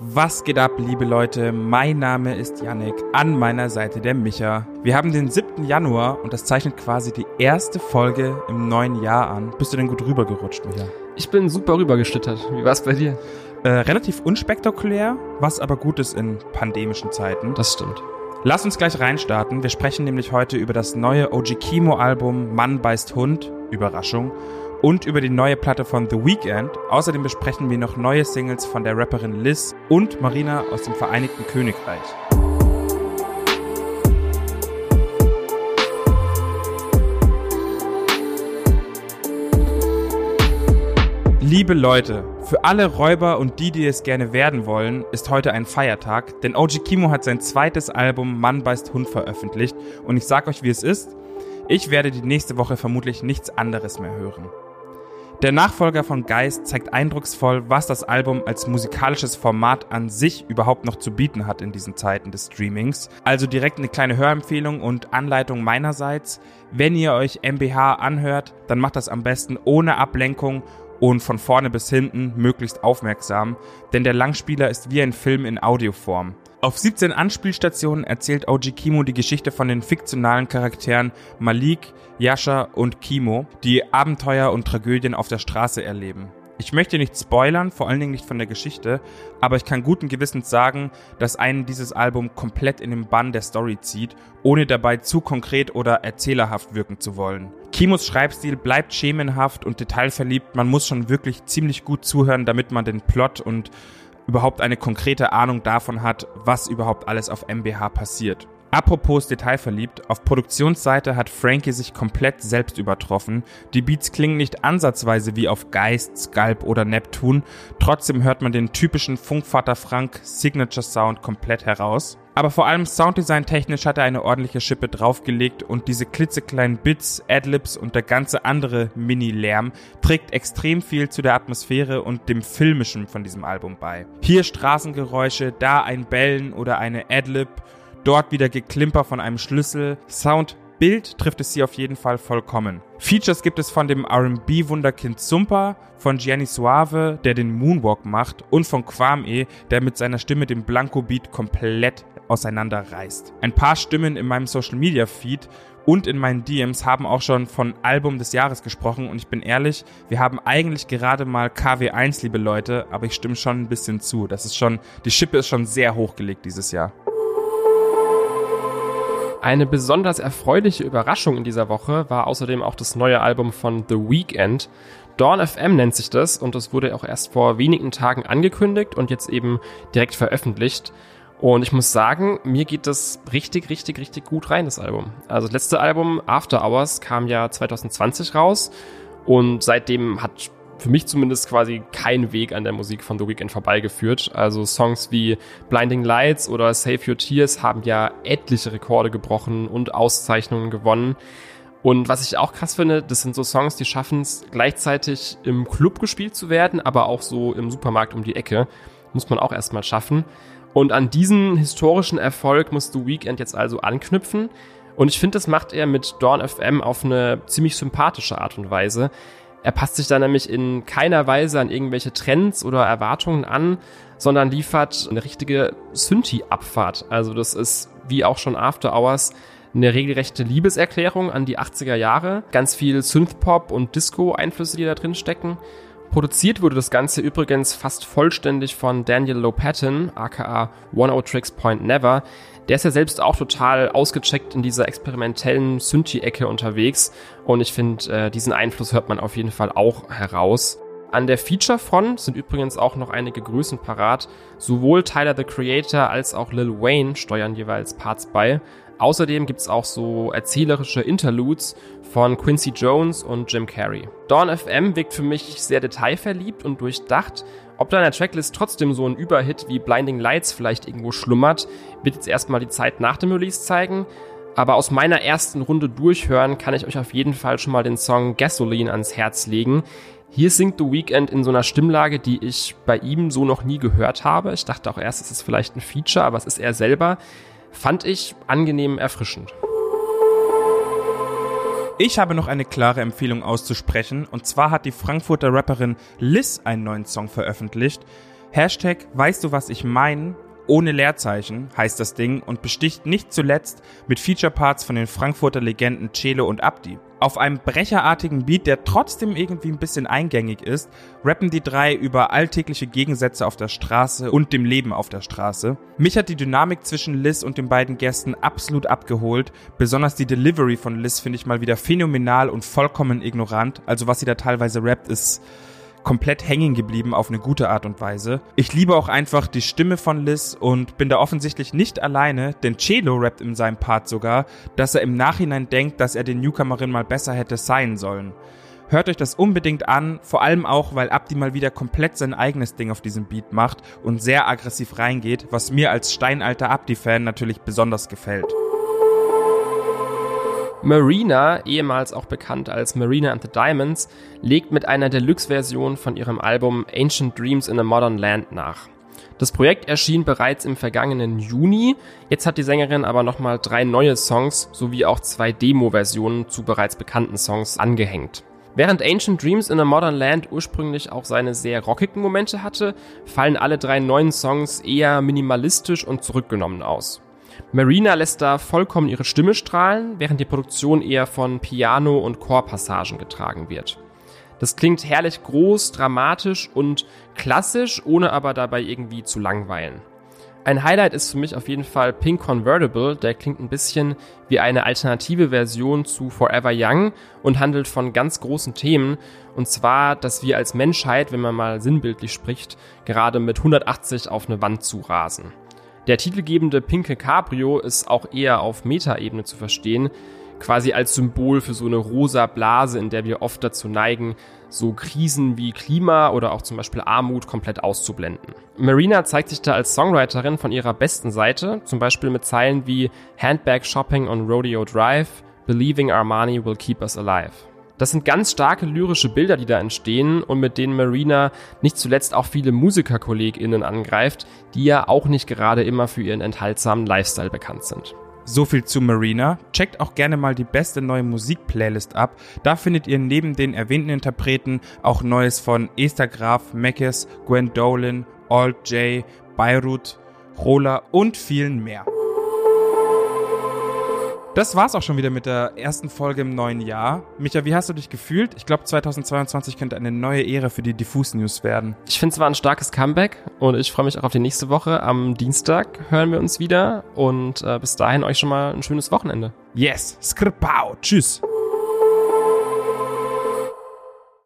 Was geht ab, liebe Leute? Mein Name ist Yannick, an meiner Seite der Micha. Wir haben den 7. Januar und das zeichnet quasi die erste Folge im neuen Jahr an. Bist du denn gut rübergerutscht, Micha? Ich bin super rübergeschlittert. Wie war's bei dir? Äh, relativ unspektakulär, was aber gut ist in pandemischen Zeiten. Das stimmt. Lass uns gleich reinstarten. Wir sprechen nämlich heute über das neue OG Kimo Album Mann beißt Hund. Überraschung und über die neue Platte von The Weeknd. Außerdem besprechen wir noch neue Singles von der Rapperin Liz und Marina aus dem Vereinigten Königreich. Liebe Leute, für alle Räuber und die, die es gerne werden wollen, ist heute ein Feiertag, denn OG Kimo hat sein zweites Album Mann beißt Hund veröffentlicht und ich sag euch, wie es ist. Ich werde die nächste Woche vermutlich nichts anderes mehr hören. Der Nachfolger von Geist zeigt eindrucksvoll, was das Album als musikalisches Format an sich überhaupt noch zu bieten hat in diesen Zeiten des Streamings. Also direkt eine kleine Hörempfehlung und Anleitung meinerseits. Wenn ihr euch MBH anhört, dann macht das am besten ohne Ablenkung und von vorne bis hinten möglichst aufmerksam, denn der Langspieler ist wie ein Film in Audioform. Auf 17 Anspielstationen erzählt OG Kimo die Geschichte von den fiktionalen Charakteren Malik, Yasha und Kimo, die Abenteuer und Tragödien auf der Straße erleben. Ich möchte nicht spoilern, vor allen Dingen nicht von der Geschichte, aber ich kann guten Gewissens sagen, dass einen dieses Album komplett in den Bann der Story zieht, ohne dabei zu konkret oder erzählerhaft wirken zu wollen. Kimos Schreibstil bleibt schemenhaft und detailverliebt, man muss schon wirklich ziemlich gut zuhören, damit man den Plot und überhaupt eine konkrete Ahnung davon hat, was überhaupt alles auf MBH passiert. Apropos detailverliebt, auf Produktionsseite hat Frankie sich komplett selbst übertroffen. Die Beats klingen nicht ansatzweise wie auf Geist, Sculp oder Neptun, trotzdem hört man den typischen Funkvater Frank Signature Sound komplett heraus. Aber vor allem Sounddesign technisch hat er eine ordentliche Schippe draufgelegt und diese klitzekleinen Bits, Adlibs und der ganze andere Mini-Lärm trägt extrem viel zu der Atmosphäre und dem Filmischen von diesem Album bei. Hier Straßengeräusche, da ein Bellen oder eine Adlib, dort wieder Geklimper von einem Schlüssel, Sound Bild trifft es sie auf jeden Fall vollkommen. Features gibt es von dem R&B-Wunderkind Zumpa, von Gianni Suave, der den Moonwalk macht, und von Kwame, der mit seiner Stimme den Blanco Beat komplett auseinanderreißt. Ein paar Stimmen in meinem Social Media Feed und in meinen DMs haben auch schon von Album des Jahres gesprochen und ich bin ehrlich, wir haben eigentlich gerade mal KW1, liebe Leute, aber ich stimme schon ein bisschen zu. Das ist schon, die Schippe ist schon sehr hochgelegt dieses Jahr. Eine besonders erfreuliche Überraschung in dieser Woche war außerdem auch das neue Album von The Weeknd. Dawn FM nennt sich das und es wurde auch erst vor wenigen Tagen angekündigt und jetzt eben direkt veröffentlicht. Und ich muss sagen, mir geht das richtig, richtig, richtig gut rein, das Album. Also das letzte Album, After Hours, kam ja 2020 raus. Und seitdem hat für mich zumindest quasi kein Weg an der Musik von The Weeknd vorbeigeführt. Also Songs wie Blinding Lights oder Save Your Tears haben ja etliche Rekorde gebrochen und Auszeichnungen gewonnen. Und was ich auch krass finde, das sind so Songs, die schaffen es gleichzeitig im Club gespielt zu werden, aber auch so im Supermarkt um die Ecke. Muss man auch erstmal schaffen. Und an diesen historischen Erfolg muss The Weeknd jetzt also anknüpfen. Und ich finde, das macht er mit Dawn FM auf eine ziemlich sympathische Art und Weise. Er passt sich da nämlich in keiner Weise an irgendwelche Trends oder Erwartungen an, sondern liefert eine richtige Synthi-Abfahrt. Also das ist, wie auch schon After Hours, eine regelrechte Liebeserklärung an die 80er Jahre. Ganz viel Synthpop und Disco-Einflüsse, die da drin stecken. Produziert wurde das Ganze übrigens fast vollständig von Daniel Lopatin, aka One O Tricks Point Never. Der ist ja selbst auch total ausgecheckt in dieser experimentellen Synthi-Ecke unterwegs und ich finde, äh, diesen Einfluss hört man auf jeden Fall auch heraus. An der Feature-Front sind übrigens auch noch einige Größen parat. Sowohl Tyler the Creator als auch Lil Wayne steuern jeweils Parts bei. Außerdem gibt's auch so erzählerische Interludes von Quincy Jones und Jim Carrey. Dawn FM wirkt für mich sehr detailverliebt und durchdacht. Ob da in der Tracklist trotzdem so ein Überhit wie Blinding Lights vielleicht irgendwo schlummert, wird jetzt erstmal die Zeit nach dem Release zeigen. Aber aus meiner ersten Runde durchhören kann ich euch auf jeden Fall schon mal den Song Gasoline ans Herz legen. Hier singt The Weeknd in so einer Stimmlage, die ich bei ihm so noch nie gehört habe. Ich dachte auch erst, es ist vielleicht ein Feature, aber es ist er selber. Fand ich angenehm erfrischend. Ich habe noch eine klare Empfehlung auszusprechen und zwar hat die Frankfurter Rapperin Liz einen neuen Song veröffentlicht. Hashtag weißt du, was ich mein? Ohne Leerzeichen heißt das Ding und besticht nicht zuletzt mit Featureparts von den Frankfurter Legenden Celo und Abdi. Auf einem brecherartigen Beat, der trotzdem irgendwie ein bisschen eingängig ist, rappen die drei über alltägliche Gegensätze auf der Straße und dem Leben auf der Straße. Mich hat die Dynamik zwischen Liz und den beiden Gästen absolut abgeholt. Besonders die Delivery von Liz finde ich mal wieder phänomenal und vollkommen ignorant. Also was sie da teilweise rappt, ist komplett hängen geblieben auf eine gute Art und Weise. Ich liebe auch einfach die Stimme von Liz und bin da offensichtlich nicht alleine, denn Celo rappt in seinem Part sogar, dass er im Nachhinein denkt, dass er den Newcomerin mal besser hätte sein sollen. Hört euch das unbedingt an, vor allem auch, weil Abdi mal wieder komplett sein eigenes Ding auf diesem Beat macht und sehr aggressiv reingeht, was mir als steinalter Abdi-Fan natürlich besonders gefällt. Marina, ehemals auch bekannt als Marina and the Diamonds, legt mit einer Deluxe-Version von ihrem Album Ancient Dreams in a Modern Land nach. Das Projekt erschien bereits im vergangenen Juni, jetzt hat die Sängerin aber nochmal drei neue Songs sowie auch zwei Demo-Versionen zu bereits bekannten Songs angehängt. Während Ancient Dreams in a Modern Land ursprünglich auch seine sehr rockigen Momente hatte, fallen alle drei neuen Songs eher minimalistisch und zurückgenommen aus. Marina lässt da vollkommen ihre Stimme strahlen, während die Produktion eher von Piano- und Chorpassagen getragen wird. Das klingt herrlich groß, dramatisch und klassisch, ohne aber dabei irgendwie zu langweilen. Ein Highlight ist für mich auf jeden Fall Pink Convertible, der klingt ein bisschen wie eine alternative Version zu Forever Young und handelt von ganz großen Themen, und zwar, dass wir als Menschheit, wenn man mal sinnbildlich spricht, gerade mit 180 auf eine Wand zu rasen. Der titelgebende pinke Cabrio ist auch eher auf Metaebene zu verstehen, quasi als Symbol für so eine rosa Blase, in der wir oft dazu neigen, so Krisen wie Klima oder auch zum Beispiel Armut komplett auszublenden. Marina zeigt sich da als Songwriterin von ihrer besten Seite, zum Beispiel mit Zeilen wie Handbag Shopping on Rodeo Drive, Believing Armani will keep us alive. Das sind ganz starke lyrische Bilder, die da entstehen und mit denen Marina nicht zuletzt auch viele MusikerkollegInnen angreift, die ja auch nicht gerade immer für ihren enthaltsamen Lifestyle bekannt sind. So viel zu Marina. Checkt auch gerne mal die beste neue Musikplaylist ab. Da findet ihr neben den erwähnten Interpreten auch Neues von Esther Graf, Meckes, Gwen Dolan, Alt J, Beirut, Rola und vielen mehr. Das war's auch schon wieder mit der ersten Folge im neuen Jahr. Micha, wie hast du dich gefühlt? Ich glaube, 2022 könnte eine neue Ära für die Diffus News werden. Ich finde es war ein starkes Comeback und ich freue mich auch auf die nächste Woche. Am Dienstag hören wir uns wieder und äh, bis dahin euch schon mal ein schönes Wochenende. Yes, skripau, tschüss.